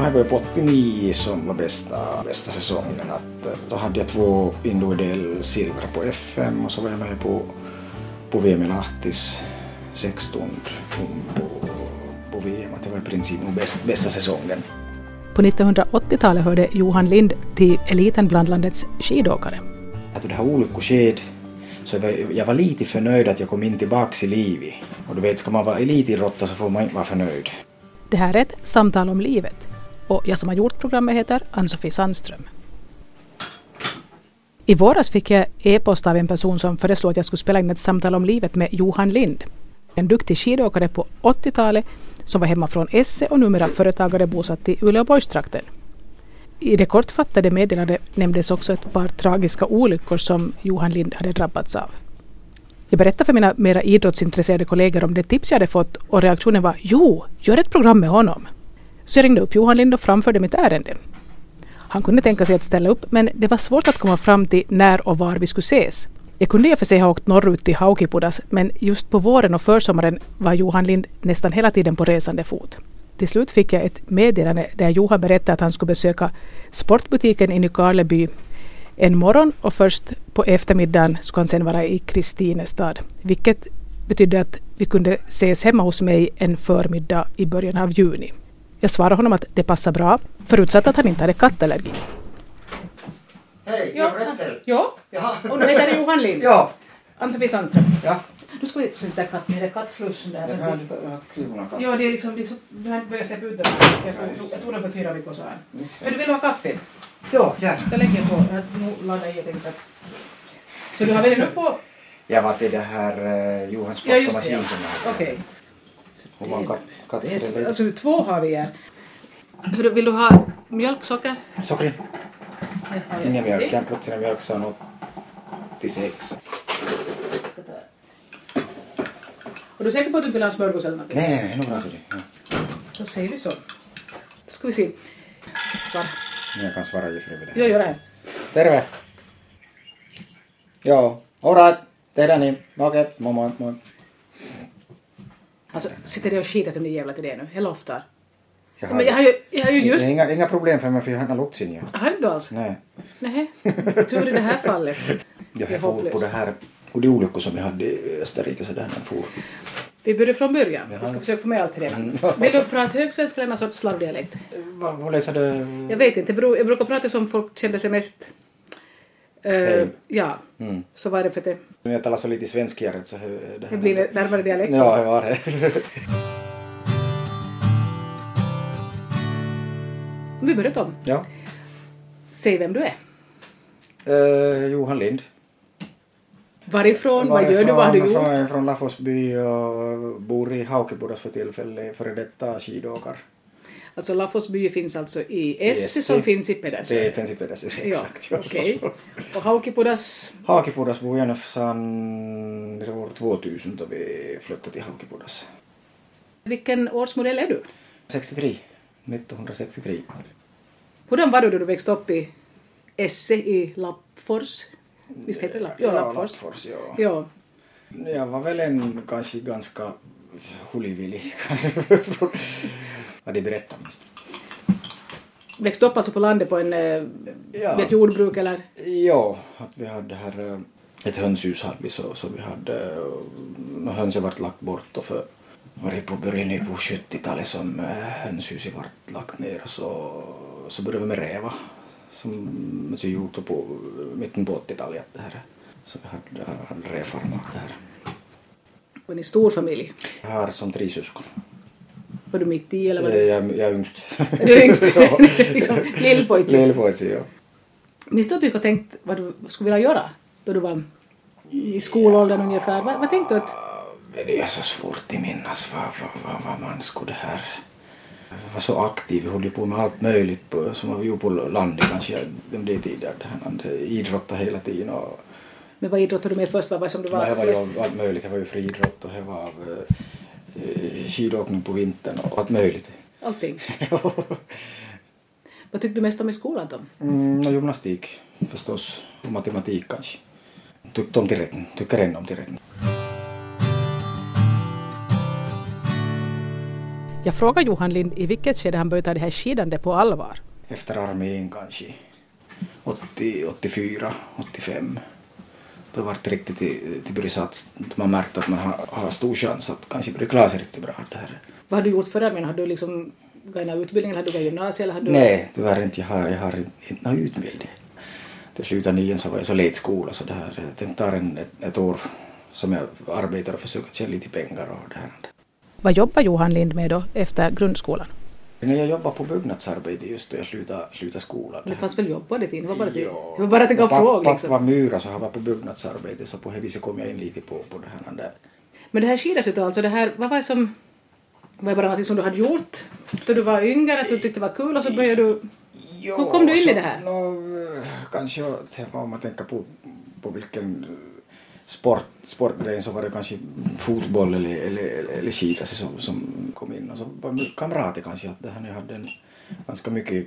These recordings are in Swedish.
Här var ju på 89 som var bästa, bästa säsongen. Att, eh, då hade jag två individuell silver på FM och så var jag med på, på VM i Lahtis 16 på, på VM. Att det var i princip nog bäst, bästa säsongen. På 1980-talet hörde Johan Lind till eliten bland landets skidåkare. Att det här olyckoskedet så jag var, jag var lite förnöjd att jag kom in tillbaks i livet. Och du vet, ska man vara elitidrottare så får man inte vara förnöjd. Det här är ett samtal om livet och jag som har gjort programmet heter Ann-Sofie Sandström. I våras fick jag e-post av en person som föreslog att jag skulle spela in ett samtal om livet med Johan Lind. En duktig skidåkare på 80-talet som var hemma från Esse och numera företagare bosatt i Uleåborgstrakten. I det kortfattade meddelandet nämndes också ett par tragiska olyckor som Johan Lind hade drabbats av. Jag berättade för mina mera idrottsintresserade kollegor om det tips jag hade fått och reaktionen var ”Jo, gör ett program med honom”. Så jag ringde upp Johan Lind och framförde mitt ärende. Han kunde tänka sig att ställa upp men det var svårt att komma fram till när och var vi skulle ses. Jag kunde i och för sig ha åkt norrut till Haukipudas men just på våren och försommaren var Johan Lind nästan hela tiden på resande fot. Till slut fick jag ett meddelande där Johan berättade att han skulle besöka sportbutiken i Nykarleby en morgon och först på eftermiddagen skulle han sen vara i Kristinestad. Vilket betydde att vi kunde ses hemma hos mig en förmiddag i början av juni. Jag svarade honom att det passade bra, förutsatt att han inte hade kattallergi. Hej, Ja, ja. Jaha. och nu heter det Johan Lind. Ja. Ann-Sofie Sandström. Ja. Nu ska vi sitta katt nere kattslussen där. Jag har att- lite jag har skrivit några Ja, det är liksom, det är så, vi har inte börjat släppa ut dem. Jag tog, jag tog dem för fyra veckor sedan. Men du vill ha kaffe? Ja, gärna. Jag lägger på, jag laddat i, jag tänkte att... Så du har väl upp på... Jag var till det här uh, Johans Ja, just det. ja. jag. Okej. Hon var katt, Är- Alltså två har vi här. Hörru, Vill du ha mjölk, socker? Har Ingen mjölk. Jag har plötsligt mjölk något 86. Ska ta- Och du är säker på att du vill ha smörgås eller något? Nej, nej, nej. Nog bra så det. Ja. Då säger vi så. Då ska vi se. Svar. Jag kan svara ju för det. Jag gör det. Terve. Joo. Alright. Tehdään niin. Okei. Okay. Moi moi moi. Alltså, sitter det och skiter till den jävla till det nu? Hela ofta. Jag Men jag har ju, jag har ju just... Inga, inga problem för mig för jag har lotsin ju. Har du inte alls? Nej. Nej. Tur i det här fallet. Jag har hopplöst. på det här och de olyckor som jag hade i Österrike så där när jag for. Vi börjar från början. Vi ska försöka få med allt till det. Mm. Vill du prata högsvenska eller någon sorts slarvdialekt? Vad, läser du? Jag vet inte. Jag brukar prata som folk kände sig mest... Hej. ja. Mm. Så var det för det. När jag talar så lite svenskigare så det, det, Det blir närmare dialekt. Ja, det var det. Vi börjar om. ja. Säg vem du är. Eh, Johan Lind. Varifrån? Vad gör du? Vad har du gjort? Från, från Laforsby och bor i Haukepudas för tillfället, före detta skidåkare. Alltså Laforsby finns alltså i Essi som finns i Pedersö. Det är Pensipedäs, exakt. Ja, okej. Och Haukipudas, Haukipudas bor jag nu sedan år 2000 då vi flyttade till Haukipudas. vilken årsmodell är du? 63. 1963. Hurdan var du då du växte upp i Esse i Lappfors? Visst heter det Lapp? Ja, Lappfors. Lappfors, ja. Ja. Jag var väl en kanske ganska hulivillig. Vad de berättar mest. Växte upp alltså på landet på en, eh, Ja. ett jordbruk eller? Ja, att vi hade här eh, ett hönshus hade vi så, så vi hade uh, hönsen vart lagt bort och för var det på början på 70-talet som hönshuset vart lagt ner och så, så började vi med räva som så gjort på mitten på 80-talet det här. Så vi hade, hade rävfarmar det här. Var ni stor familj? Jag har som tre syskon. Var du mitt i eller var Jag, du? jag, jag är yngst. Du är yngst. Ja. liksom. Lillpojke, ja. Minns du att du gick och tänkt vad du skulle vilja göra då du var i skolåldern ungefär? Vad, vad tänkte du att... Det är så svårt att minnas vad, vad, vad, vad man skulle här... Jag var så aktiv, vi höll ju på med allt möjligt på, som vi gjorde på landet kanske de tider. Han idrottade hela tiden och Men vad idrottade du med först? Vad var som du var det var mest- ju allt möjligt. Det var ju friidrott och det var eh, skidåkning på vintern och allt möjligt. Allting. Vad tyckte du mest om i skolan då? Mm, gymnastik förstås och matematik kanske. Tyckte om tillräckligt, tycker ännu om tillräckligt. Jag frågar Johan Lind i vilket skede han började ta det här skidande på allvar. Efter armén kanske 80, 84, 85. Det riktigt till, till att man märkte att man har, har stor chans att kanske börja klara sig riktigt bra där. Vad har du gjort före armén? Har du liksom gått utbildning eller har du gått gymnasiet? Eller har du... Nej, tyvärr inte. Jag har, jag har inte någon utbildning. Till slutet av nian så var jag så lät skola så det här, jag tänkte ta en, ett, ett år som jag arbetar och försöker tjäna lite pengar och det här. Vad jobbar Johan Lind med då efter grundskolan? När jag jobbade på byggnadsarbete just då jag slutade, slutade skolan. Det fanns väl jobb på det tiden? Det var bara, det, Ja. det var bara att det gav Pappa- frågor Pappa liksom. var murare så han var på byggnadsarbete så på det viset kom jag in lite på, på det här. Där. Men det här skidåket alltså, det här, vad var det som... Var det bara något som du hade gjort då du var yngre, att du tyckte det var kul och så började du... Jo, Hur kom du in i så- det här? Nå, kanske om man tänker på, på vilken sport, sportgren så var det kanske fotboll eller, eller, eller skidåkning som, som kom in. Och så var det kamrater kanske att det här, jag hade en, ganska mycket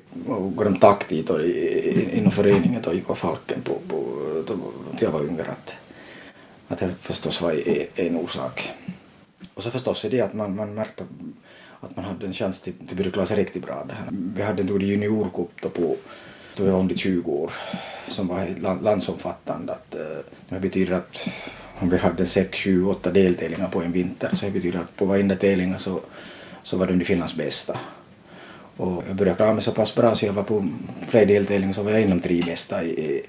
kontakt takt dit och i, inom föreningen då gick och Falken på, på då, jag var yngre att, att det förstås var en, orsak. Och så förstås är det att man, man märkte att, att man hade en chans till, till att börja klara sig riktigt bra. Det här. Vi hade en tur juniorcup då på då vi var under 20 år som var land, landsomfattande. Att, eh, det betyder att om vi hade 6, 7, 8 deltävlingar på en vinter så det betyder att på varenda tävling så, så var det under Finlands bästa. Och jag började klara mig så pass bra så jag var på fler deltävlingar så var jag inom tre bästa. I,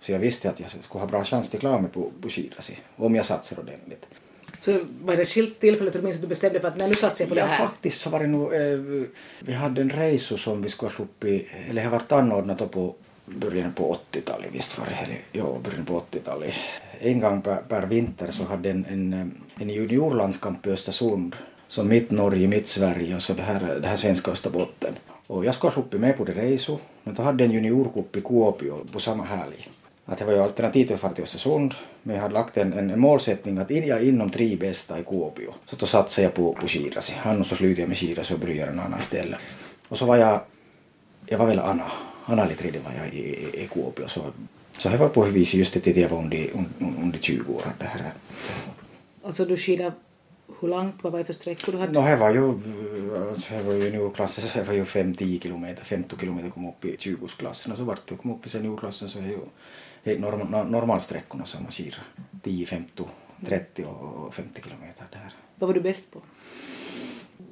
så jag visste att jag skulle ha bra chans till att klara mig på, på skidåkning om jag satsar ordentligt. Så var det skilt tillfälle att du minns att du bestämde för att nej, nu satsar jag på Ja, det här? faktiskt så var det nog, eh, vi hade en resa som vi skulle ha sluppit, eller har varit anordnat på början på 80-talet, visst var det, eller, ja, början på 80-talet. En gång per, per vinter så hade en, en, en juniorlandskamp i Östersund, som mitt Norge, mitt Sverige och så det här, det här svenska Österbotten. Och jag skulle ha sluppit med på det reso, men då hade en juniorcup i Kuopio på samma helg. Att det var ju alternativet att fara till Östersund, men jag hade lagt en, en målsättning att jag är inom tre bästa i Kuopio. Så då satsade jag på, på skidåkning. Annars så slutade jag med skidåkning och började en annan ställe. Och så var jag, jag var väl Anna, Tredje var jag i, i, i Kuopio. Så, så jag var på det viset just till jag var under, under, under 20 år. Det här. Alltså du skidade hur långt? Vad var det för sträckor du hade? No, det var ju, alltså, det var ju juniorklassen så det var ju 5-10 kilometer, 15 kilometer kom upp i 20-klassen och så vart det kom upp i seniorklassen så är ju norm, no- normalsträckorna som man skidar. 10, 15, 30 och 50 kilometer där. Vad var du bäst på?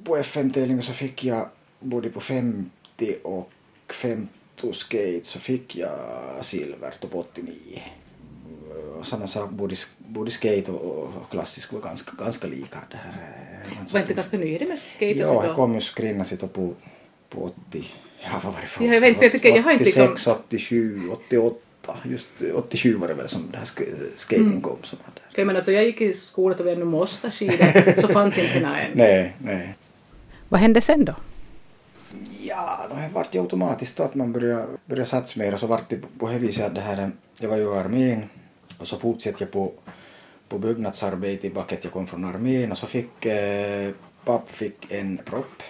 På FM-tävlingen så fick jag både på 50 och 50 skate så fick jag silver på 89. Och samma sak, både, både skate och, och klassisk var ganska, ganska lika. Det här, eh, Var inte ganska ny det med skate? Ja, jag kom ju skrinna sitta på, på 80, ja vad var det för Ja, jag vet jag tycker jag har inte 86, 87, 88, just 87 var det väl som det här sk- skating Mm. kom. Som hade. Jag menar då jag gick i skolan och vi ännu måste skida så fanns inte den här än. Nej, nej. Vad hände sen då? Ja, det vart ju automatiskt då att man började, började satsa mer och så vart det på, det viset att det här, jag var ju i armén. Och så fortsatte jag på, på byggnadsarbete i backet jag kom från armén och så fick eh, papp fick en propp,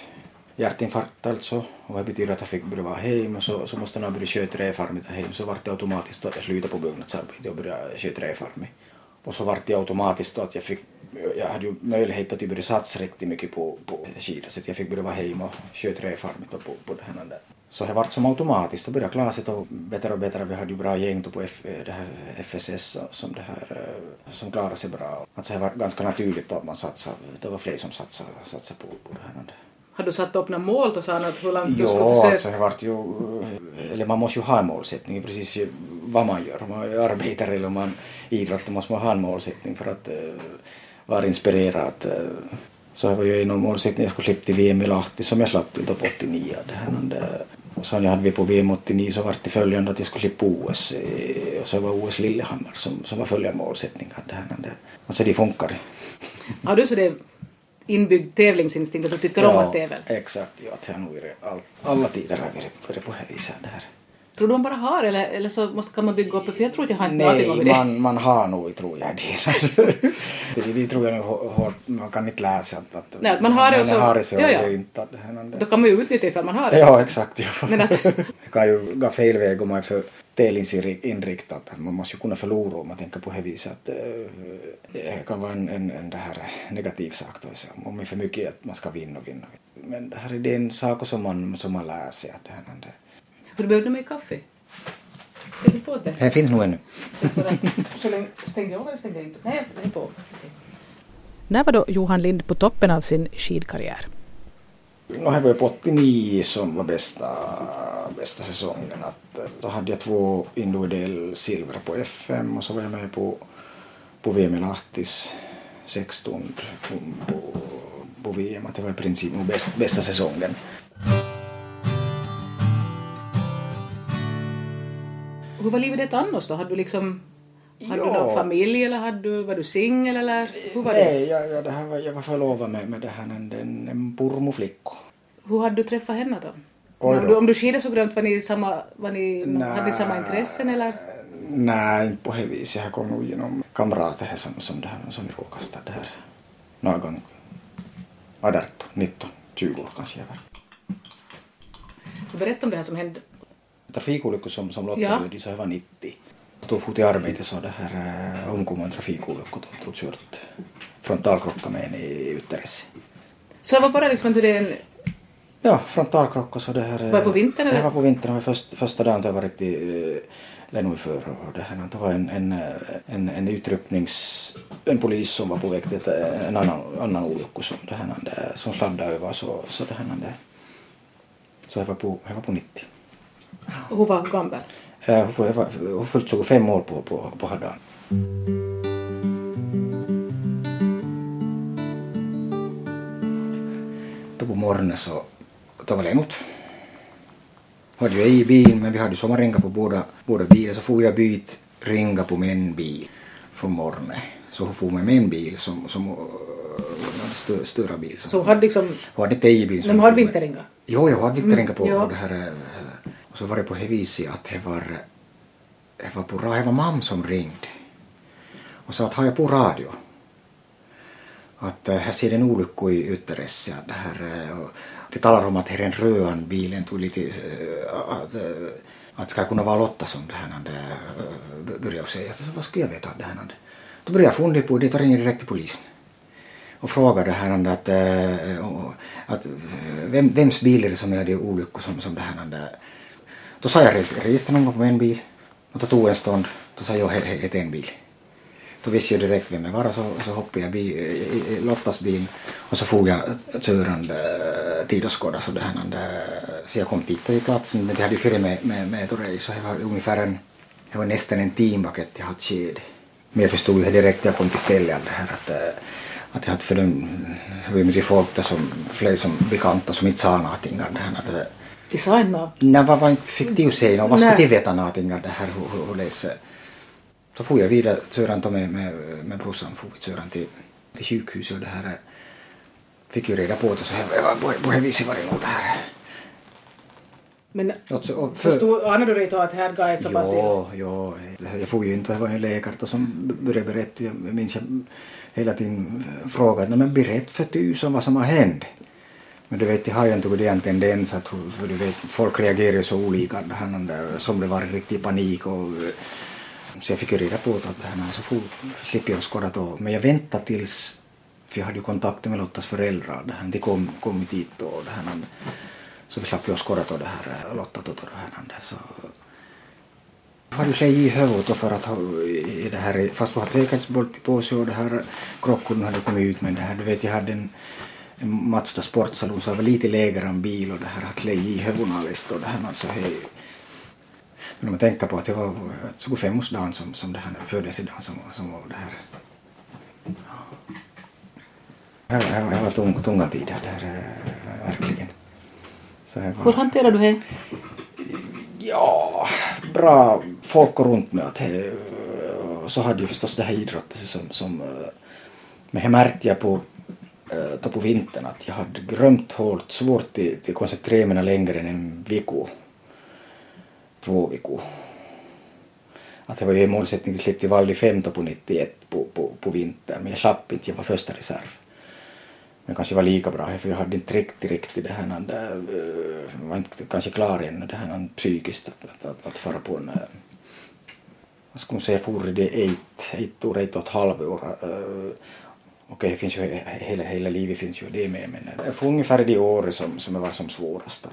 hjärtinfarkt alltså. Och det betyder att jag fick börja vara hem. Och så, så måste jag börja köra träfarmigt hem. Så vart det automatiskt då att jag slutade på byggnadsarbete och började köra träfarmigt. Och så vart det automatiskt då att jag fick, jag hade ju möjlighet att börja satsa riktigt mycket på, på skidor så jag fick börja vara hemma och köra träfarmigt och på, på det här där. Så det vart som automatiskt och började klara sig då bättre och bättre. Vi hade ju bra gäng på F, det här FSS som det här, eh, som klarade sig bra. Alltså det var ganska naturligt att man satsade, det var fler som satsade, satsade på, på det här. Har du satt upp några mål och sa att hur långt du skulle Ja, försöka? alltså det vart ju, eller man måste ju ha en målsättning precis vad man gör. Om man arbetar eller om man idrottar måste man ha en målsättning för att vara inspirerad. Att, uh, så det var ju en målsättning jag skulle slippa till VM i Lahti som jag slapp till på 89. Det här, men det, och sen hade vi på VM 89 så vart det följande att jag skulle slippa OS eh, och så var OS Lillehammar som, som var följande målsättning. här, alltså det funkar. Har du så det inbyggd tävlingsinstinkt att du tycker om att tävla? exakt. Ja, det har nog varit all, alla tider har varit, på det viset. Det här. Tror du man bara har eller, eller så måste, kan man bygga upp? För jag tror att jag har inte någonting om Nej, det. man, man har nog, tror jag. Det, det, det tror jag nog hårt, man kan inte läsa att, att Nej, man har det och så- har det så ja, ja. det inte att det Då kan man ju utnyttja ifall man har det. Ja, exakt. Ja. Men att- det kan ju gå fel väg om man är för tävlingsinriktat. Man måste ju kunna förlora om man tänker på det viset. Att, eh, det kan vara en, en, en det här negativ sak då, om det är för mycket att man ska vinna och vinna. Men det här är den saker som man, som man lär sig. Att det här, det. För du behövde mer kaffe. Ska du på det? Här finns nog ännu. Så länge, stängde jag av eller stängde jag inte? Nej, jag stängde på. När var då Johan Lind på toppen av sin skidkarriär? No, här var jag på 89 som var bästa, bästa säsongen. Att, eh, då hade jag två individuell silver på FM och så var jag med på, på VM i Lahtis 16 på, på, på VM. Att det var i princip bäst, bästa säsongen. Hur var livet annars då? Hade du liksom... Hade du Ja. någon familj eller hade du, var du singel eller hur var det? Nej, jag, jag, det här var, jag var förlovad med, med det här, en, en, en pormoflicka. Hur hade du träffat henne då? Oj Om du, om du skilde så grönt, var ni samma, var ni, hade ni samma intressen eller? Nej, inte på det viset. Jag kom nog genom kamrater som, som, det här, som vi råkade det här. Någon gång 18, 19, 20 år kanske jag var. Berätta om det här som hände. Trafikolyckor som, som Lotta Ja. dödade så jag var 90. Då for till arbete så det här äh, omkom en trafikolycka och tog kört frontalkrocka med en i Ytteressä. Så det var bara liksom inte det en... Ja, frontalkrocka så det här... Var det på vintern, Det här var på vintern. Det var först, första dagen då jag var riktigt äh, Lenui för och det här det var en, en, en, en utrycknings... En polis som var på väg till en annan, annan olycka som det här det, som sladdade över så, så det här det. Så jag var på, jag var på 90. Hon var gammal. Eh, Hon jag fyllt 25 år på, på, på här dagen. Då på morgonen så då var Lennart. Hade ju ej bil men vi hade sommarringa på båda, båda bilar så får jag byt ringa på min bil från morgonen. Så hon får med min bil som, som stö, större bil. Så hon hade liksom... hon hade inte egen bil. Men hon hade for med. vinterringa? Jo, jag hade vinterringa på, ja. på det här. Och så var det på det viset att det var, det var på det var mamma som ringde. Och sa att har jag på radio. Att eh, här ser en olycka i Ytteressä. Det här, eh, det talar om att här är en röd bilen tog lite, eh, att, att ska jag kunna vara Lotta som det här när det började säga. Så vad skulle jag veta det här? Då började jag fundera på det och ringde direkt till polisen och frågade det här att, äh, att vem, vems bil är det som är det olyckor som, som det här. Då sa jag register någon gång på en bil och då tog en stund. Då sa jag helt en bil. Då visste jag direkt vem jag var och så, så hoppade jag bil, i, i Lottas bil och så for jag körande tid och skåda så här. Så jag kom dit till platsen men det hade ju fyra med, med, med ett race så det var ungefär en, det var nästan en timbakett jag hade sked. Men jag förstod ju direkt när jag kom till stället det här att, att jag hade för dem, det var ju mycket folk där som, fler som bekanta som inte sa någonting det här. Att, de sa inte något. Nej, vad, vad inte fick de säga något? Vad skulle de veta någonting av det här? Hur, hur, läser? Så får jag vidare, Sören tog med, med, med brorsan, får vi Sören till, till sjukhuset och det här. Fick ju reda på det och så här, på, det viset var det nog det här. Men Och för- förstod, anade du då att här är så pass? Jo, jo. Jag får ju inte, det var en läkare som började berätta, jag minns jag hela tiden frågade, "Nej, men berätta för tusan vad som har hänt. Men du vet, jag har ju inte en tendens att, för du vet, folk reagerar ju så olika, som det var en riktig panik och eh, så jag fick ju reda på att det här, så fort slipper jag skåda då. Men jag väntade tills, för jag hade ju kontakter med Lottas föräldrar, det här, de kom, kom ju dit och det här, så vi slapp ju skåda då det här, eh, Lotta då det här, så har du sig i huvudet då för att ha eh, i det här, fast du hade säkerhetsbolt på sig och det här krockorna hade kommit ut men det här, du vet jag hade en, en Mazda sportsalon så jag var lite lägre än bil och det här hade legat i alldeles och det här så hej. Men om man tänker på att det var 25-årsdagen som, som det här födelsedagen som, som var det här. Här, det här var tung, tunga tider det här, eh, verkligen. Så här Hur var, hanterar du det? Ja, bra folk runt med att he, så hade ju förstås det här idrottet som, som eh, men det märkte jag på, Eh, då på vintern att jag hade glömt hårt svårt till, till koncentrera mig längre än en vecka. två veckor. Att det var ju en målsättning att släppa till Valli 15 på 91 på, på, på vintern men jag slapp inte, jag var första reserv. Men kanske var lika bra för jag hade inte riktigt, riktigt det här, där, var inte kanske klar ännu det här eh, psykiskt att, att, att, att fara på en vad ska man säga, for det ett, ett år, ett och ett halvt år. Okej, det finns ju, hela, hela livet finns ju det med men jag får ungefär det året som, som var som svårast.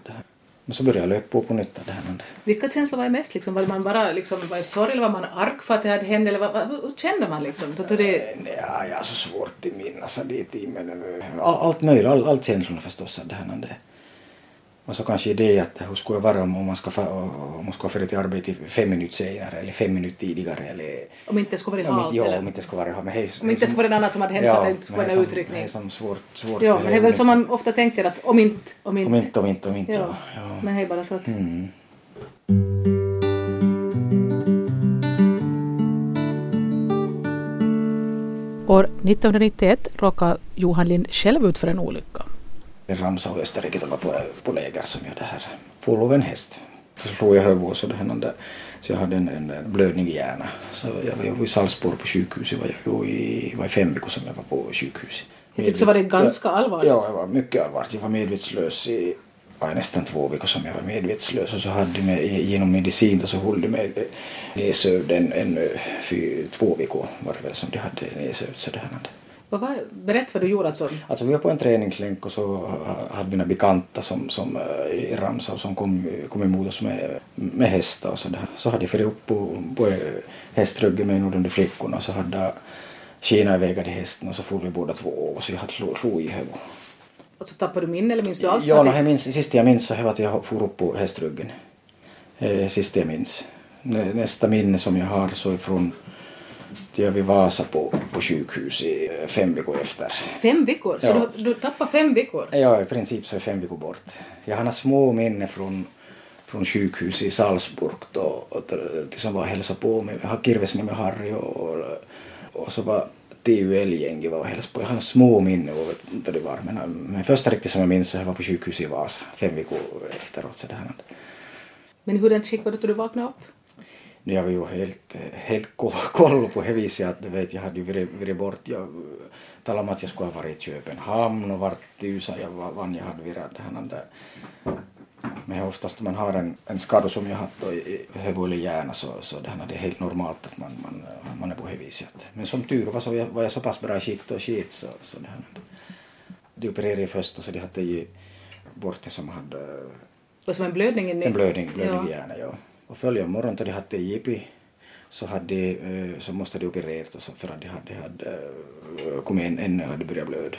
Men så började jag löpa på nytt. Det här. Vilka känslor var det mest? Liksom? Var man bara liksom, var det sorg eller var man arg för att det hade hänt? Eller vad, vad, hur kände man liksom? Då det... Ja, jag har så svårt att minnas det. Men, allt möjligt, all, allt känslorna förstås. Det här. Och så kanske det att hur skulle jag vara om man ska, om man ska fara till arbete fem minuter senare eller fem minuter tidigare eller... Om inte skulle vara halt? Ja, om inte skulle vara halt. Men hej, om inte skulle vara något annat som hade hänt ja, så att det inte skulle vara en uttryckning? Det är som svårt, svårt. Ja, men det är väl som man ofta tänker att om inte, om inte. Om inte, om inte, om inte, ja. ja. Men det är bara så att... Mm. År 1991 råkade Johan Lind själv ut för en olycka. Ramsa och Österrike var på, på läger som jag det här for av en häst. Så slog jag det hände, så jag hade en, en, blödning i hjärnan. Så jag var i Salzburg på sjukhuset, var jag i, var i fem veckor som jag var på sjukhuset. Jag tyckte så var det ganska allvarligt? Ja, det var mycket allvarligt. Jag var medvetslös i var nästan två veckor som jag var medvetslös och så hade de genom medicin och så höll de mig nedsövd en, en, för två veckor var det väl som de hade nedsövd så det hände. Vad var, berätta vad du gjorde alltså. Alltså vi var på en träningslänk och så hade vi några bekanta som, som eh, i Ramsau som kom, kom emot oss med, med hästar och sådär. Så hade jag farit upp på, på hästryggen med en av de flickorna och så hade Kina iväg hästen och så for vi båda två och så jag hade slagit i huvudet. Alltså tappade du minne eller minns du alls? Ja, no, jag minns, sista jag minns så var att jag for upp på hästryggen. Eh, sista jag minns. Nästa minne som jag har så är från jag vid Vasa på, på sjukhus i fem veckor efter. Fem veckor? Så ja. du, du tappade fem veckor? Ja, i princip så är fem veckor bort. Jag har små minnen från, från sjukhus i Salzburg då, och det som var hälsa på mig. Jag har Kirvesni med Harry och, och så var TUL-gänget var och hälsade på. Jag har små minnen av det var. Men, men första riktigt som jag minns så jag var på sjukhus i Vasa fem veckor efteråt. Så det här. Men hurdant skick var det då du vaknade upp? Jag var ju helt, helt koll på det viset att vet, jag hade ju varit bort. Jag talade om att jag skulle ha varit i Köpenhamn och vart i USA jag vann jag hade det här där. Men oftast om man har en, en skada som jag haft i huvud eller hjärna så, så det, här, det är helt normalt att man, man, man är på det viset. Men som tur var så var jag så pass bra i skick och skit så, så det här. De opererade först och så de hade ju bort det som hade... Och som en blödning En blödning, blödning ja. i hjärnan, ja. Och följande morgon då de hade JP så, hade, eh, så måste de så för att de hade, hade eh, kommit en, en hade börjat blöda.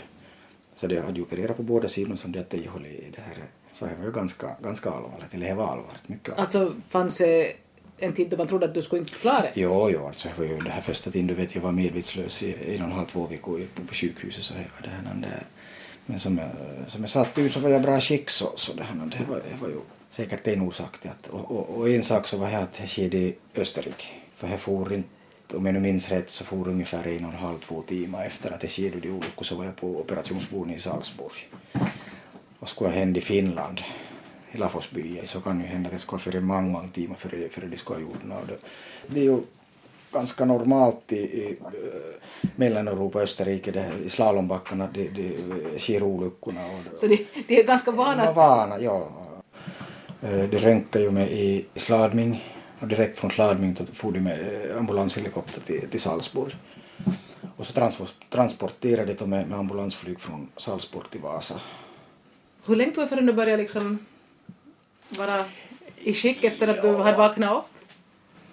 Så de hade opererat på båda sidorna som de hade ihållit i det här. Så det var ju ganska, ganska allvarligt, eller det var allvarligt mycket. Allvarligt. Alltså fanns det en tid då man trodde att du skulle inte klara det? Jo, jo, alltså det var ju det här första tiden, du vet jag var medvetslös i en och en halv, två veckor på, på sjukhuset så det var det här, men som jag, som jag sa du så var jag bra skick så, så det här, det var, det var ju säkert en orsak till att, och, och, och, en sak så var det att det skedde i Österrike. För det for inte, om jag nu minns rätt, så for ungefär en och en halv, två timmar efter att det skedde de olyckor så var jag på operationsbordet i Salzburg. Och skulle hänt i Finland, i Lafosby, så kan ju hända att det skulle ha varit många, många timmar före, före de skulle ha gjort något. Det är ju ganska normalt i, i Mellaneuropa och Österrike, det, i slalombackarna, det, det sker olyckorna. Och, så de, de är ganska vana? Vana, ja. Eh, de röntgade ju mig i, Sladming och direkt från Sladming for de med eh, ambulanshelikopter till, till Salzburg. Och så transporterade de med, med ambulansflyg från Salzburg till Vasa. Hur länge tog det förrän du började liksom vara i skick efter att du hade vaknat upp?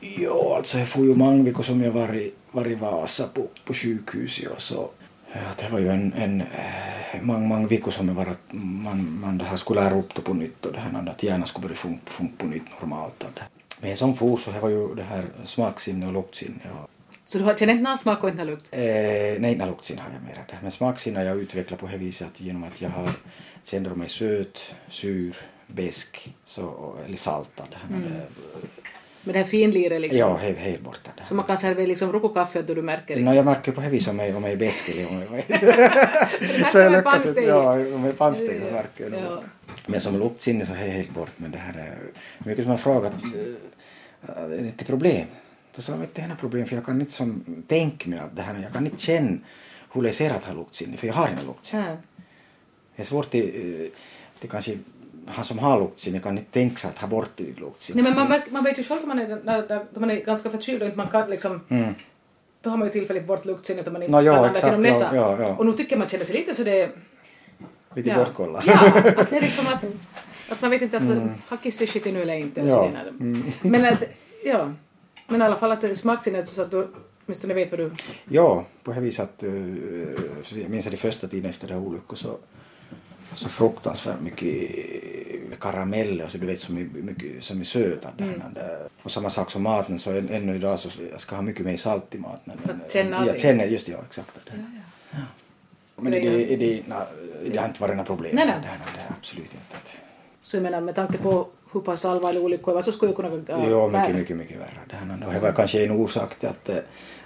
Jo, alltså jag får ju många veckor som jag var i, var i Vasa på, på sjukhuset och så Ja, det var ju en, en eh, många, många veckor som var att man, man det här skulle lära upp det på nytt och det här att hjärnan skulle börja funka fun på nytt normalt. Och det. Men som for så det var ju det här smaksinne och luktsinne. Och, så du har känner inte någon smak och inte lukt? Eh, nej, inte luktsinne har jag mera. Det. Men smaksinne har jag utvecklat på det viset att genom att jag har känner mig söt, sur, besk så, eller saltad. Mm. det, Men det här finliret liksom. Ja, helt, helt borta där. Så man kan servera liksom rokokaffe då du märker det. No, jag märker på det om jag, om jag är beskelig. Om jag, så jag med lyckas. Ja, om jag är pannsteg så märker jag Ja. Men som luktsinne så är jag helt bort. Men det här är mycket som har frågat, äh, är det inte problem? Då sa jag att det är problem för jag kan inte som tänka mig att det här, jag kan inte känna hur det ser att ha luktsinne för jag har ingen luktsinne. Det är svårt att, äh, det kanske han som har luktsinne kan inte tänka sig att ha bort det luktsinne. Nej men man, man vet ju själv om man är, när, när, man är ganska förkyld och inte man kan liksom Mm. då har man ju tillfälligt bort luktsinnet om man inte Nå, ja, kan andas genom ja, näsan. ja, ja. Och nu tycker man känner sig lite så det Lite ja. bortkollad. Ja, att det är liksom att, att man vet inte att mm. har kisset skitit nu eller inte. Ja. eller det. Men att, ja. Men i alla fall att det är smaksinnet så att du åtminstone vet vad du... Ja, på det viset att uh, jag minns att i första tiden efter det här olyckan så, så fruktansvärt mycket karameller, så du vet så mycket, mycket som är söta. Mm. Och samma sak som maten, så än, ännu idag så jag ska ha mycket mer salt i maten. För att känna Jag allting. känner, just det, ja, exakt. Det. Ja. Men det det, är det, nej, det har inte varit några problem. Nej, nej. Det, det, det, absolut inte. Så jag menar med tanke på hur pass allvarlig olyckan var så skulle jag kunna gå Jo, värre. mycket, mycket, mycket värre. Det, här, var kanske en orsak till att eh,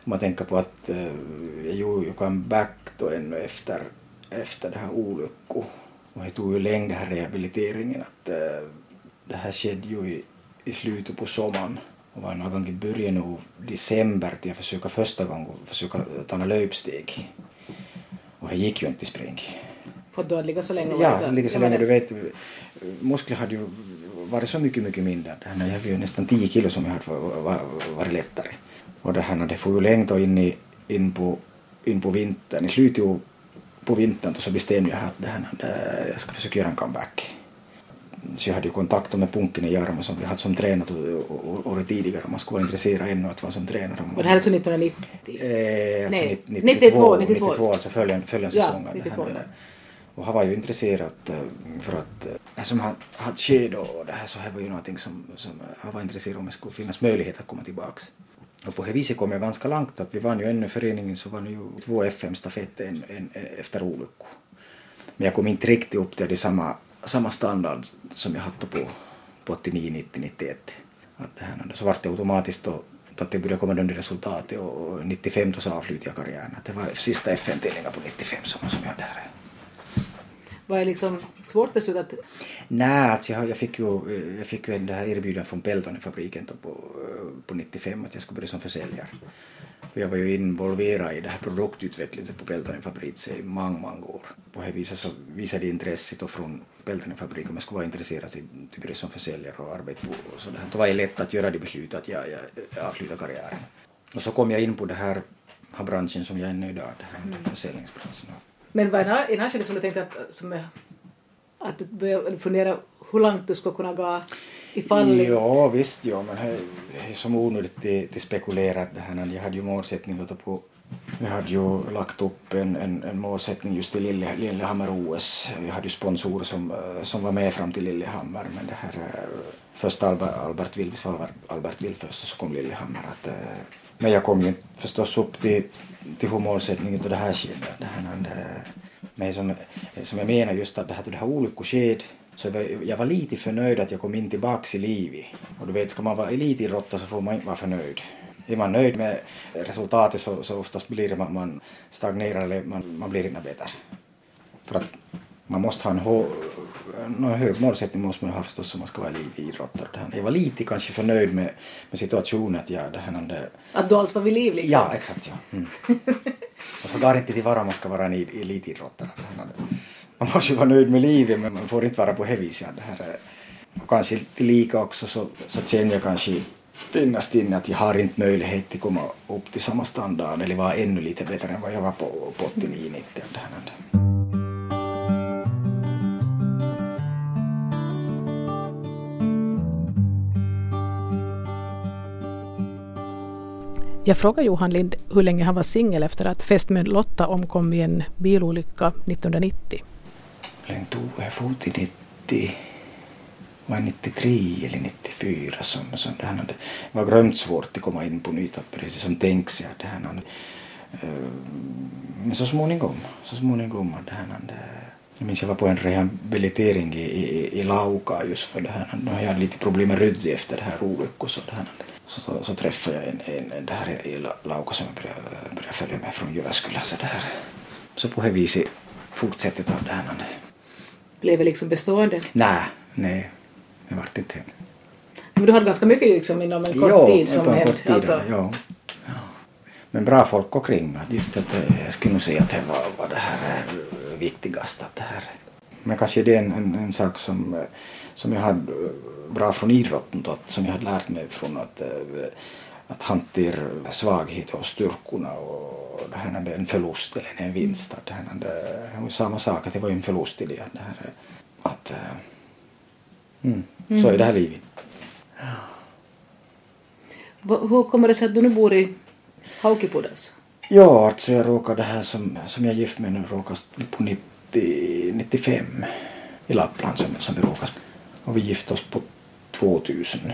om man tänker på att eh, jag gjorde ju comeback då ännu efter, efter det här olyckan. Och det tog ju länge den här rehabiliteringen att eh, det här skedde ju i, i slutet på sommaren. Och var någon gång i början av december till jag försöka första gången försöka ta några löpsteg. Och det gick ju inte i spring. För hade legat så länge Ja, så ligger så länge. Du vet, muskler hade ju varit så mycket, mycket mindre. Det här, jag hade ju nästan 10 kilo som jag hade var- var- varit lättare. Och det här, det får ju länge då in, i, in, på, in på vintern. I slutet av på vintern så bestämde jag att det här, det, jag ska försöka göra en comeback. Så jag hade ju kontakt med Punken i Jarmo som vi hade som tränat året tidigare om man skulle vara intresserad ännu att vara som tränare. Och det här är alltså 1990? Eh, alltså Nej, 92, 92, 92, 92. alltså följande, Ja, säsongen. 92, Det här, ja. Och han var ju intresserad eh, för att eh, det som han hade skett och det här så här var ju någonting som, som eh, han var intresserad om det skulle finnas möjlighet att komma tillbaks. Och på det viset kom jag ganska långt att vi vann ju ännu föreningen så vann ju två FM-stafetter en, en, en, efter olyckor. Men jag kom inte riktigt upp till det samma, samma standard som jag hade på, på 89, 90, 91. Att det här, så var det automatiskt då att det började komma under resultatet och, 95 då så avslutade jag karriären. Att det var sista FM-tävlingen på 95 som, som jag hade här. Var det liksom svårt beslut att... Nej, alltså jag, jag fick ju, eh, jag fick ju det här erbjudandet från Pelton i fabriken på, eh, på 95 att jag skulle börja som försäljare. Jag var ju involverad i det här produktutvecklingen på Pelton i i många, många år. På det viset så visade intresset då från Peltonen-fabriken om jag skulle vara intresserad till, till börja som försäljare och arbeta på och sådär. Då var det lätt att göra det beslutet att jag, jag, jag avslutar karriären. Och så kom jag in på det här, här branschen som jag är nu idag, den här försäljningsbranschen. Men vad det en- en annan skede som du tänkte att, som är, att du började fundera hur långt du skulle kunna gå ifall... Ja, visst, ja, men det är som onödigt till, till spekulerat det här. Jag hade ju målsättning att på jag hade ju lagt upp en, en, en målsättning just till Lille, Lillehammer-OS. Jag hade ju sponsorer som, eh, som var med fram till Lillehammer men det här eh, först Albert, Albert Wilfors, var Albert, Albert Will först och så kom Lillehammer. Att, eh, men jag kom ju förstås upp till, till humorsättningen målsättningen det här skedet. Det här, det, men som, som jag menar just att det här, det här olyckoskedet så var, jag var lite förnöjd att jag kom in tillbaks i livet. Och du vet, ska man vara elitidrottare så får man inte vara förnöjd. Är man nöjd med resultatet så, så oftast blir det man, man stagnerar eller man, man blir inte bättre. För att man måste ha en, en hög målsättning måste man ha förstås om man ska vara elitidrottare. Jag var lite kanske förnöjd med, med situationen att jag det här, det, Att du alls var vid liv liksom? Ja, exakt ja. Mm. Så går inte tillvara om man ska vara en el- elitidrottare. Man måste ju vara nöjd med livet men man får inte vara på det viset. Det här, är- och kanske lite lika också så, så känner jag kanske innerst inne att jag har inte möjlighet att komma upp till samma standard eller vara ännu lite bättre än vad jag var på, på 89-90. Jag frågade Johan Lind hur länge han var singel efter att fästmön Lotta omkom i en bilolycka 1990. Hur länge tog jag for till 90? Var 93 eller 94 som, som det här det var grömt svårt att komma in på nytt precis som tänkt sig det här eh, men så småningom, så småningom det här Jag minns jag var på en rehabilitering i, i, i Lauka just för det här. Jag hade lite problem med rygg efter det här olyckan så. Så, så, träffade jag en, en, en där i Lauka som jag började, började följa med från Jyväskylä. Så, det här. så på det viset fortsätter jag det här. Blev det liksom bestående? Nej, nej, det vart inte. Men du hade ganska mycket liksom inom en kort jo, tid som hänt, kort tid, alltså. ja. ja. Men bra folk omkring. Just att eh, jag skulle nog säga att det var, var det här eh, viktigaste. Att det här. Men kanske det är en, en, en sak som, eh, som jag hade bra från idrotten då, att, som jag hade lärt mig från att, att hantera svaghet och styrkorna och det här är en förlust eller en vinst. Att det här var samma sak, att det var en förlust i det. Det här, att, mm, Så är det här livet. Hur kommer det sig att du nu bor i Haukipudas? Ja, alltså jag råkade det här som, som jag är gift med nu råkade på 90, 95 i Lappland som, som vi råkade. Och vi gifte oss på 2000.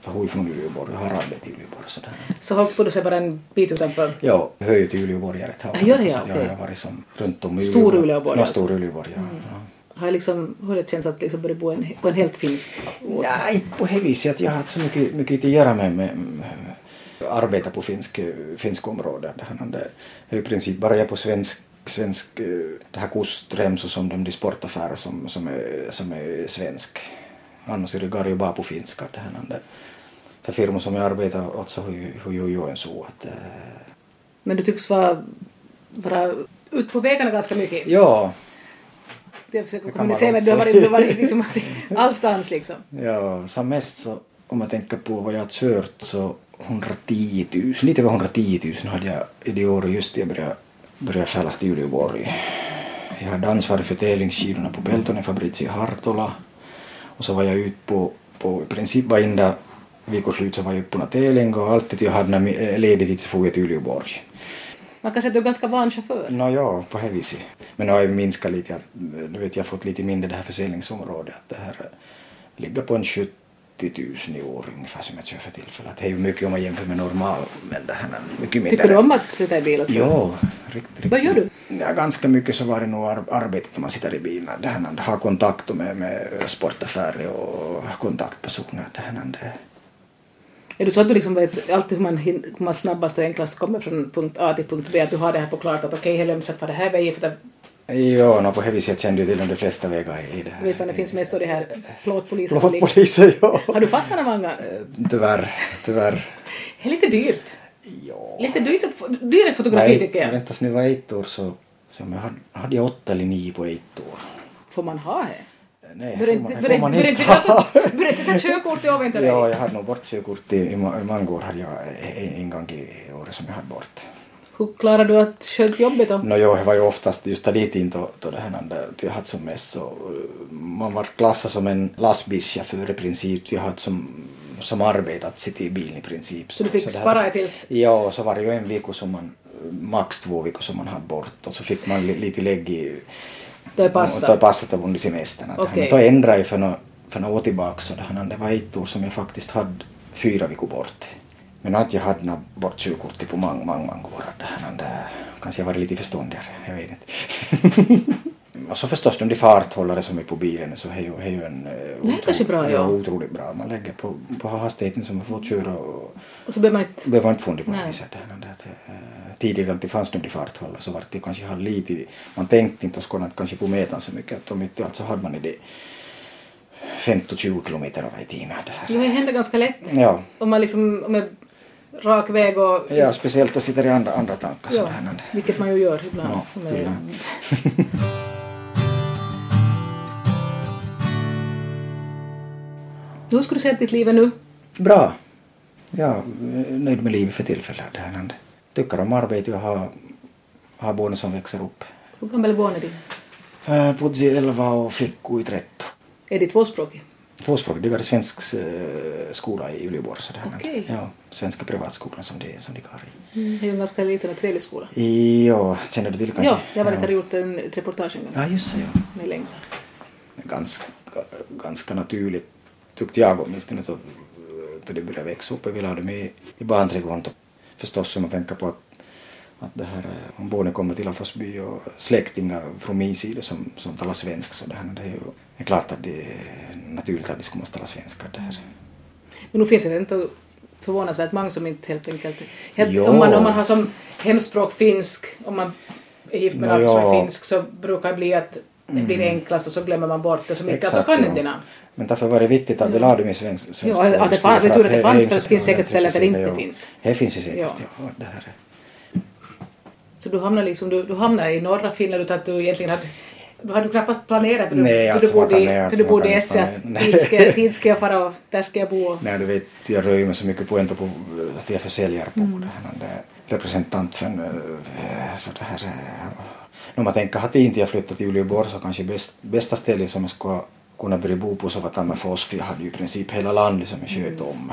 För hon är från Uleåborg och har arbete i Uleåborg. Sådär. Så Haukipudas är bara en bit utanför? Ja, hör ju till Uleåborg ett tag. Ja, gör det, så jag har varit som runt om i Stor Uleåborg Ja, alltså. stor Uleåborg, ja. ja. Har jag liksom, hur det känns att liksom börja bo en, på en helt finsk ort? Ja, inte på det viset att jag har haft så mycket, mycket att göra med, med, med arbeta på finsk, finsk område. Det är i princip bara jag på svensk, svensk eh, det här kustremso som de, de sportaffärer som, som, är, som är svensk. Annars är det går ju bara på finska. Det här, det. För firmor som jag arbetar åt så har ju- ju en så att eh, Men du tycks vara, vara ut på vägarna ganska mycket. ja, Jag försöker kommunicera med du har varit, du har varit liksom allstans liksom. Ja, som mest så om man tänker på vad jag har kört så 110 000, lite över 110 000 hade jag i det året just jag började, började färdas till Uleåborg. Jag hade ansvarig för tävlingsskidorna på Peltonen Fabrici i Hartola och så var jag ut på, på i princip varenda veckoslut så var jag ute på tävling och alltid jag hade jag ledigt så får jag till Uleåborg. Man kan säga att du är ganska van chaufför. Nå ja, på det viset. Men nu har jag minskat lite. Du vet, jag har fått lite mindre det här försäljningsområdet. Att det här eh, ligger på en 70 000 i år ungefär som jag kör för tillfället. Det är ju mycket om man jämför med normal, men det här är mycket mindre. Tycker du om att sitta i bil och köra? Ja, riktigt, riktigt. Vad gör du? Ja, ganska mycket så var det nog ar- arbetet när man sitter i bilen. Det här, ha kontakt med, med sportaffärer och kontaktpersoner. Det här, det, Är det så att du liksom vet alltid hur man, hur man snabbast och enklast kommer från punkt A till punkt B? Att du har det här på klart att okej, okay, Helen satt på det här vägen för Ja, no, på det viset kände jag till de flesta vägar i det här. du vet vad det finns mest av det här ligger- Plåtpoliser, ja. Har du fastnat någon gång? Eh, Tyvärr, tyvärr. Det är lite dyrt. Ja. Lite dyrt dyrare fotografi Nej, tycker jag. Väntas nu var ett år så, så jag hade, hade jag åtta eller nio på ett år. Får man ha det? Nej, Börjar får man, inte- får man ha. ta- börjar inte ta körkort i avvänta dig? Ja, jag hade nog bort körkort i, i, i många år hade jag en gång i året som jag hade bort. Hur klarar du att sköta jobbet då? Nå jo, det var ju oftast just dit in då, då det här det- jag hade som mest så man var klassad som en lastbilschaufför i princip. Jag hade som, som arbetat sitta i bilen i princip. Så du fick här- spara tills... Ja, så var det ju en vecka som man, max två veckor som man hade bort och så fick man li, lite lägg i Då passat. då passat under semestern. Okay. Då ändrade jag för några för några år tillbaka så det, här, det var ett år som jag faktiskt hade fyra veckor bort. Men att jag hade bort körkortet på många, många, många år. Här, det, kanske jag var lite förståndigare, jag vet inte. och så förstås de farthållare som är på bilen så är ju, är ju en... eh, kanske bra, ja. otroligt bra. Man lägger på, på hastigheten som man får köra och Och så behöver man inte... behöver inte fundera på det viset. Eh, Tidigare det fanns de farthållare så var det kanske hade lite, man tänkte inte och skånat kanske på metan så mycket att om inte allt så hade man det 15-20 kilometer i timmen. Det här. Jo, det händer ganska lätt. Ja, Om man liksom om är rak väg och... ja, speciellt att sitta i andra, andra tankar. Ja, sådär, vilket man ju gör ibland. Ja, ibland. Hur skulle du säga att ditt liv är nu? Bra. Ja, eh, nöjd med livet för tillfället. Men tycker om arbete och har, har barn som växer upp. Hur gammal är barnet din? Äh, Pudzi 11 och flickor i 13. Är det tvåspråkig? Tvåspråkig, det var svensk eh, skola i Uleåborg. Det Okej. Ja, svenska privatskolan som det, som det går i. Det är ju en ganska liten och trevlig skola. Ja, känner du till kanske? Ja, jag var där och gjort en, reportage en gång Ja, just det. Ja. med längsan. Ganska, ganska naturligt tyckte jag åtminstone då, då det började växa upp. Jag ville ha det med i barnträdgården. Förstås om man tänker på att att det här, om barnen kommer till Aforsby och släktingar från min sida som, som talar svenska så det, här, det är ju det är klart att det är naturligt att de ska måste tala svenska. Det här. Men nu finns det inte förvånansvärt många som inte helt enkelt... Helt, om, man, om man har som hemspråk finsk, om man är gift med Nå, någon som är ja. finsk så brukar det bli att det blir enklast och så glömmer man bort det som inte alltså Exakt, kan ja. inte namn. Men därför var det viktigt att vi lade dem i svensk, svenska Ja, att det fanns- för att det det finns säkert ställen där det inte ja. finns. Här finns det säkert, Ja. ja. det här. Så du hamnar liksom, du, du hamnar i norra Finland utan att du egentligen hade du hade knappast planerat. Du, Nej, du, alltså, bodde, kan- nej, i- alltså, du bodde i Esse dit ska, dit ska jag fara och där ska jag bo. Nej, du vet, jag rör mig så mycket på ändå på att jag är försäljare på det här. Det är representant för en, eh, så det här. eh, Om man tänker att inte jag flyttat till Uleåborg så kanske bäst, bästa stället som jag skulle kunna börja bo på så var Tammerfors för jag hade ju i princip hela landet som jag sköt om.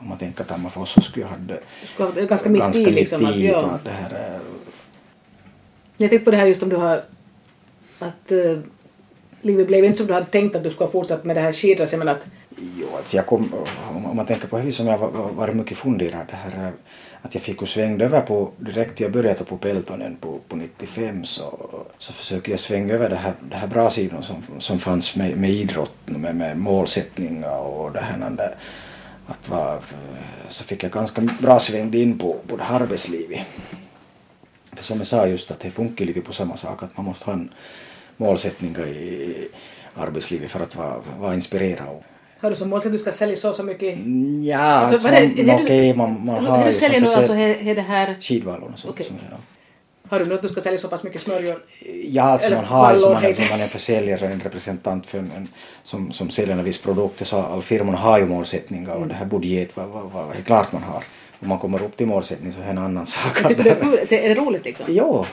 Om man tänker Tammerfors så skulle jag ha det Du ska, det är ganska mitt ganska i mitt liksom. Att, i ja. det här. Jag tänkte på det här just om du har att eh, uh, livet blev inte som du hade tänkt att du skulle ha fortsatt med det här skidåkningen, jag menar att Jo, alltså jag kom, om man tänker på hur som jag var- var- varit mycket funderad det här eh, att jag fick ju svänga över på direkt jag började på Peltonen på, på 95 så, så försöker jag svänga över det här, det här bra sidan som, som fanns med, med idrotten med, med målsättningar och det här där, att var, så fick jag ganska bra svängd in på, på det här arbetslivet. För som jag sa just att det funkar lite på samma sak att man måste ha en målsättning i arbetslivet för att vara, vara inspirerad. har du som målsättning att du ska sälja så och så mycket? Ja, Alltså, alltså, man, det- man, du- okej, man, man har ju säljer du alltså försälj- he- he det här? skidvallon och så. Okej. som, ja. Har du nu att du ska sälja så pass mycket smörjor? Ja, alltså Eller man har ju som man, är- som man är en försäljare, en representant för en, en, som, som säljer en viss produkt. Så all firman har ju målsättningar Mm. och det här budget, vad, vad, vad, klart man har. Om man kommer upp till målsättning så är det en annan sak. Tycker det är, kul, det är det roligt liksom? Ja,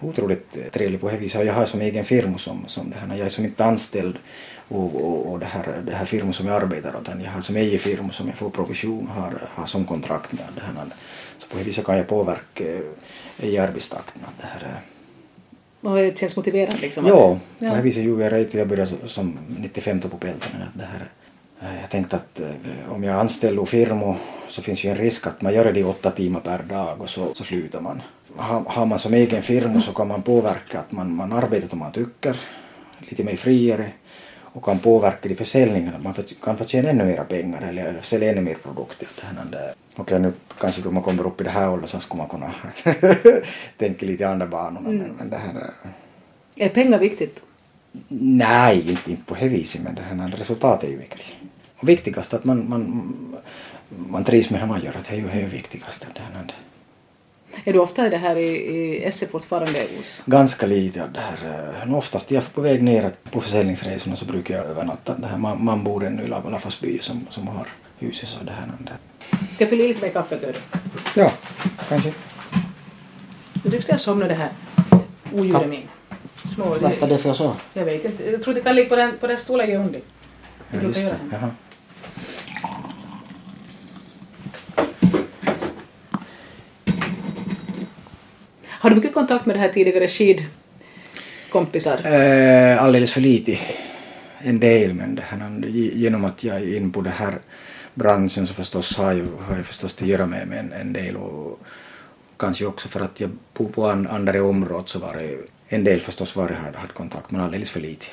otroligt eh, trevlig på det viset. Jag har som egen firma som, som det här, jag är som inte anställd och, och, och det här, det här firma som jag arbetar åt, jag har som egen firma som jag får provision har, har som kontrakt med det här. Så på det viset kan jag påverka eh, i arbetstakten. Det här, eh. Och det känns motiverande liksom? Ja, på det viset gjorde jag rätt. Jag började som 95 på Peltonen. Det här, jag tänkte att eh, om jag och firma så finns ju en risk att man gör det i åtta timmar per dag och så, så slutar man. Har, har man som egen firma så kan man påverka att man, man arbetar som man tycker, lite mer friare och kan påverka de försäljningarna. Man kan få tjäna ännu mer pengar eller, sälja ännu mer produkter. Okej, nu kanske om man kommer upp i det här åldern så skulle man kunna tänka lite i andra banor. Men, men det här, eh, Är pengar viktigt? Nej, inte, inte på det viset, men det här resultatet är ju viktigt. Och viktigast att man, man, man trivs med det man gör, att det är ju det viktigaste. Är du ofta det här i, i Esse fortfarande? Hos? Ganska lite det här. eh, Oftast jag är på väg ner på försäljningsresorna så brukar jag övernatta. Det här, man, man bor ännu i La- Lafasby som, som har huset så det här. Ska jag fylla i lite mer kaffe till? Ja, kanske. Du tycks jag somna det här odjuret min. Små... Vad är det för så? Jag vet inte. Jag tror det kan ligga på den, på den stolen jag under. Ja, just det. Jaha. Har du mycket kontakt med det här tidigare skidkompisar? Eh, alldeles för lite. En del, men det här, genom att jag är inne på det här branschen så förstås har, ju, har jag förstås att göra med, med en, en del och kanske också för att jag bor på an, andra områden så var det en del förstås var jag hade, hade kontakt men alldeles för lite.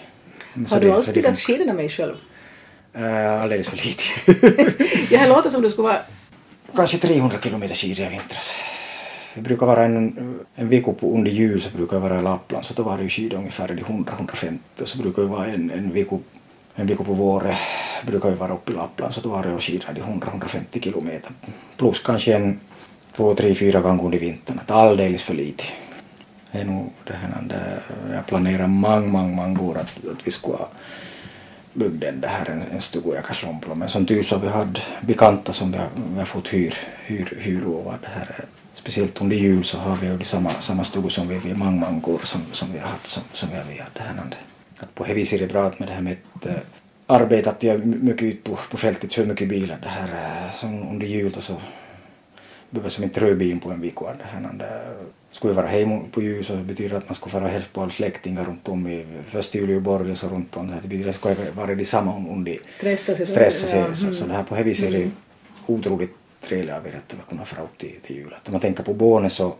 Men Har du det- alls funkar. skidorna med själv? Eh, alldeles för lite. Det här låter som du skulle vara... Kanske 300 kilometer skidor i vintras. Det brukar vara en, en vecka på under jul så brukar jag vara i Lappland så då var det ju skidor ungefär i 100-150 så brukar vi vara en, en vecka en vecka på våren brukar vi vara uppe i Lappland så då var det och skidor 100-150 kilometer plus kanske en två, tre, fyra gånger under vintern att alldeles för lite. Det är nog det här det, jag planerar många, många, många år att, att vi skulle ha byggt det här en, en stuga i kanske. Men som tur så vi hade bekanta som vi har, vi har fått hyr, hyr, hyr det här. Speciellt under jul så har vi ju samma, samma stuga som vi vid år som, som vi har haft som, som vi har det här. Att på det viset är det bra att med det här med ett äh, arbete att jag mycket ut på, på fältet, kör mycket bilar det här äh, som under jul då så behöver som inte röra bilen på en vecka. Det här, det, skulle vi vara hemma på jul så betyder det att man skulle vara hälsa på alla släktingar runt om i först i Uleåborg och så runt om. Det att skulle vara detsamma under Stressa sig. stressa sig. Ja, Så, mm. så det här på det viset är det otroligt trevligt av er att kunna fara upp till, till jul. Att Om man tänker på barnen så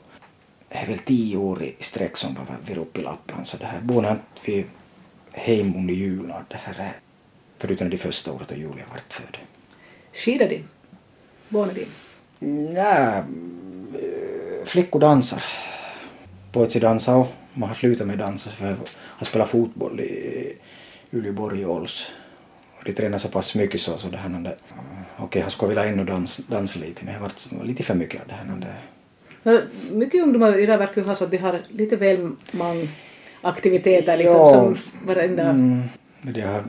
det är väl tio år i sträck som var vi uppe i Lappland så det här bor inte vi hem under julen det här är förutom de första året då Julia vart född. Skidar din? Barnen din? Nej, flickor dansar. Pojkar dansar och man har slutat med dansa för jag har spelat fotboll i Uleåborg och Ols. De tränar så pass mycket så, så det här okej, okay, jag skulle vilja ännu dans, dansa lite men det har varit lite för mycket av det här. Ja, mycket ungdomar idag verkar ju ha så att de har lite väl många aktiviteter liksom Ja. som varenda... Mm, det har,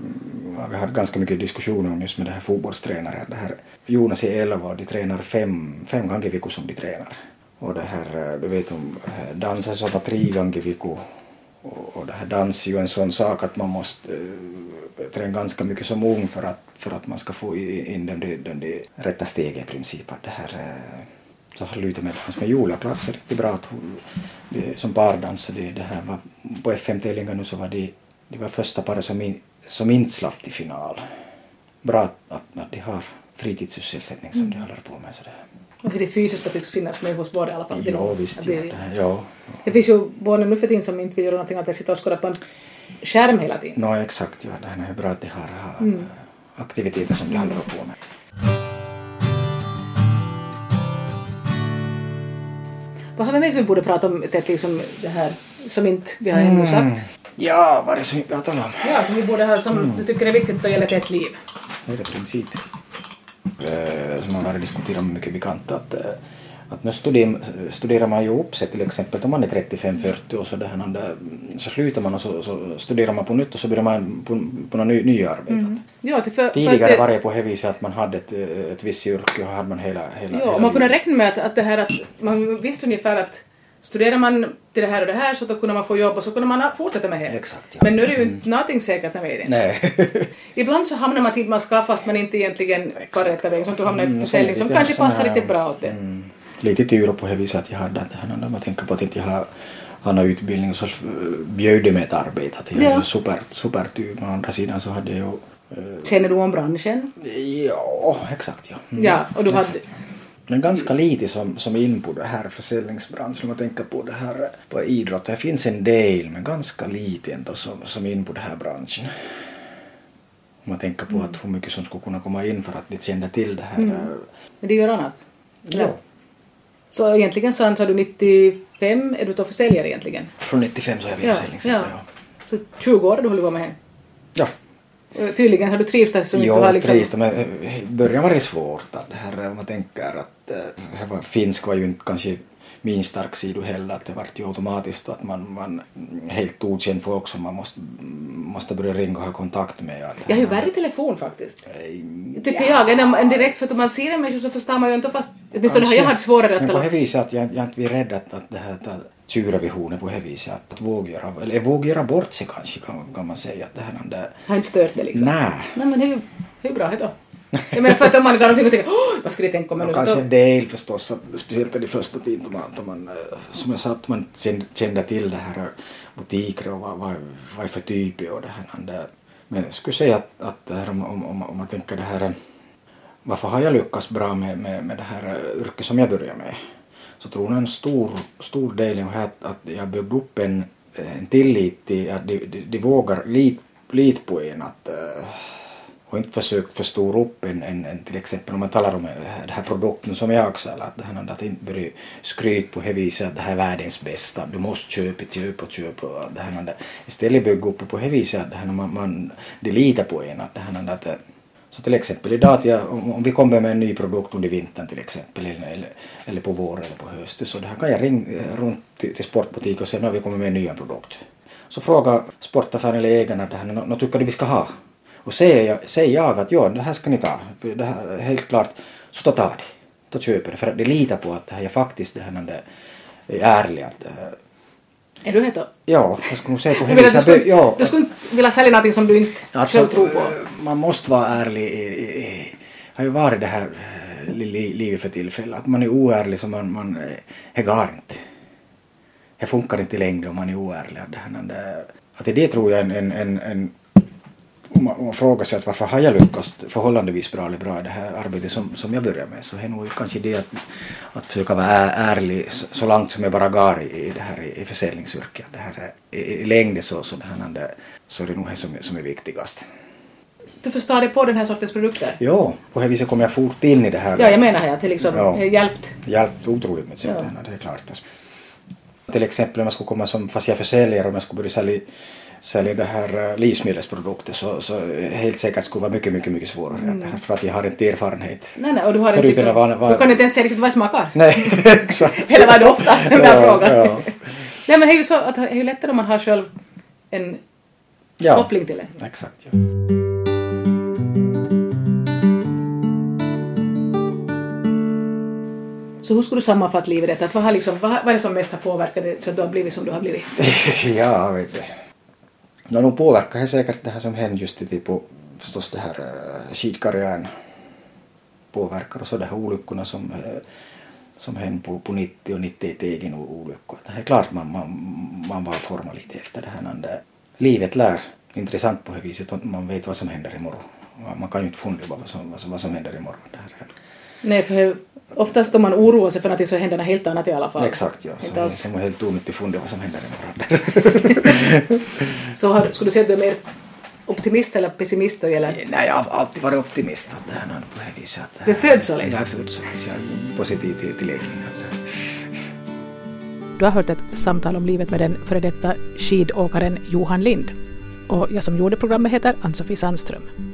vi har ganska mycket diskussioner om just med det här fotbollstränare. Det här, Jonas är 11 och de tränar fem, fem gånger i veckan som de tränar. Och det här, eh, du vet om eh, dansa så var tre gånger i veckan. Och, och det här dans är ju en sån sak att man måste uh, träna ganska mycket som ung för att, för att man ska få in den, den, den, rätta stegen i princip. Att det här, eh, så har lutat med dans. Men Julia klarade sig riktigt bra. Att hon, det, som pardans, så det, det här var, på FM-tävlingen nu så var det, det var första paret som, in, som inte slapp till final. Bra att, att, att de har fritidssysselsättning som de håller på med. Så det, fysiska tycks finnas med hos båda i alla fall. Ja visst, ja, det- här, ja. Det finns ju barn nu för tiden som inte vill göra någonting annat än sitta och skåda på en skärm hela tiden. No, exakt, ja. Det är bra att de har, har Mm. aktiviteter som de håller på med. Vad har vi mer som vi borde prata om, det liksom det här som inte vi har ännu sagt? Ja, vad är det som vi pratar om? Ja, som vi borde ha, som du tycker är viktigt att gälla till ett liv. Det är det princip. Eh, Som man har diskuterat med mycket bekant att, eh, att nu studerar, studerar man ju upp sig till exempel om man är 35-40 och så, det där, så slutar man och så, så studerar man på nytt och så börjar man på, på något ny, nya arbete. Ja, för, Tidigare att, var det på det viset att man hade ett, eh, ett visst yrke och hade man hela, hela, Ja, hela man kunde räkna med att, att det här att man visste ungefär att studerar man till det här och det här så då kunde man få jobb och så kunde man fortsätta med det. Exakt, ja. Men nu är det ju inte någonting säkert när vi är det. Nej. Ibland så hamnar man till man ska fast man inte egentligen får rätta väg. Som du hamnar i Mm, försäljning som kanske passar riktigt bra åt det. Mm, lite tur på det viset att jag hade det när man tänker på att inte jag har, har någon utbildning så bjöd de mig ett arbete. Att jag Ja. hade super, supertur. Men å andra sidan så hade jag eh, Känner du om branschen? Ja, exakt ja. Mm, Ja, och du hade... exakt, ja. Men ganska lite som, som är in på det här försäljningsbranschen. Om man tänker på det här på idrott. Det finns en del men ganska lite ändå som, som är in på den här branschen. Om man tänker på att hur mycket som skulle kunna komma in för att de känner till det här. Mm. Men det gör annat? Ja. Så egentligen sa sa du 95 är du då försäljare egentligen? Från 95 så är vi Ja, försäljningsledare. ja. Ja. Så 20 år har du hållit på med det? ja. Eh, Tydligen har du trivts där så mycket. Jo, har liksom... liksom... trist, men eh, i början var det svårt. Att det här, om man tänker att eh, var, finsk var ju inte kanske min stark sida heller. Att det var ju automatiskt att man, man helt okänd folk som man måste, måste börja ringa och ha kontakt med. Jag har ju värre telefon faktiskt. Eh, Tycker jag. Än, än direkt för att om man ser en människa så förstår man ju inte fast... Åtminstone har jag haft svårare att Men på det viset att jag, jag inte vill rädda att, att det här att tjurvisionen på det viset att, att våga göra, eller våga göra bort sig kanske kan, kan man säga att det här där, Har inte stört det liksom. nej. Nej men är ju bra det då. Jag menar för att om man går omkring och tänker åh vad skulle jag tänka om jag nu... kanske en del förstås, att, speciellt i de första tiden då man, då man, eh, som jag sa, att man kände, till det här eh, butiker och vad, vad, vad är för typer och det här. där. Men jag skulle säga att, att det här, om, om, om, man tänker det här, eh, varför har jag lyckats bra med, med, med det här yrket som jag började med? Så tror jag en stor, stor del är att, att jag byggde upp en, en tillit till att de, de, de vågar lita lit på en att eh, och inte försökt förstora upp en, en, en till exempel om man talar om eh, den här produkten som jag också att, det här, att inte börja skryta på det viset att det här är världens bästa, du måste köpa, köpa, köpa. och Det här, istället bygga upp på det viset att det här, man, man, de litar på en. Att det här, att, eh, så till exempel idag att jag, om, om vi kommer med en ny produkt under vintern till exempel eller, eller, på våren eller på hösten så det här kan jag ringa eh, runt till, till sportbutik och säga nu har vi kommit med en ny produkt. Så fråga sportaffären eller ägarna det här, "Nå- nå tycker du vi ska ha? Och säger jag, säger jag att ja, det här ska ni ta, det här helt klart, så då tar de. Då köper de, för att de litar på att det här är faktiskt det här det är eh, ärligt. Att, eh, är du helt ja, jag skulle nog säga på Jag menar, du skulle, Ja, du skulle inte vilja sälja någonting som du inte Alltså, själv tror på? eh, man måste vara ärlig. i- har ju varit det här eh, li- li- livet för tillfället. Att man är oärlig så man, man eh, det går inte. Det funkar inte i längden om man är oärlig. Det, här, det, att det tror jag en, en, en, en man, man frågar sig att varför har jag lyckats förhållandevis bra eller bra i det här arbetet som, som jag börjar med så är nog kanske det att, att försöka vara ärlig så, så långt som jag bara går i, i det här i, i försäljningsyrket. Det här, i, i längden så, så, det här, så är det nog det som, som är viktigast. Du förstår dig på den här sortens produkter? Ja, på det viset kommer jag fort in i det här. Ja, jag menar att det liksom ja, hjälpt. Hjälpt otroligt mycket, ja. det är klart. Till exempel om jag skulle komma som, fast jag försäljare, om jag skulle börja sälja sälja det här eh, livsmedelsprodukter så, så helt säkert skulle vara mycket, mycket, mycket svårare mm. för att jag har inte erfarenhet. Nej, nej, och du har inte liksom, var, var... du kan inte ens säga riktigt vad det smakar. Nej, exakt. Eller vad det ofta, den där ja, frågan. Ja. nej, men det är ju så att det är ju lättare om man har själv en ja, koppling till det. Exakt, ja. Så hur skulle du sammanfatta livet? Att vad, har liksom, vad, vad är det som mest har påverkat dig så att du har blivit som du har blivit? ja, vet du. No, nu påverkar det säkert det här som händer just i typ förstås det här skidkarriären påverkar och så de här olyckorna som, som hände på, på 90 och 91 egen olyckor. Det är klart man, man, man var formad lite efter det här. När livet lär intressant på det viset och man vet vad som händer imorgon. Man kan ju inte fundera på vad som, vad som, vad som händer imorgon. Det här. Nej, för oftast om man oroar sig för någonting så händer något helt annat i alla fall. Exakt, ja. Så det är som helt onyttigt fundera vad som händer imorgon. så har, skulle du säga att du är mer optimist eller pessimist? Eller? Nej, jag har alltid varit optimist. Att det är på det viset. du är född således? Jag är född således. Jag är positiv till, till läggning. Du har hört ett samtal om livet med den före detta skidåkaren Johan Lind. Och jag som gjorde programmet heter Ann-Sofie Sandström.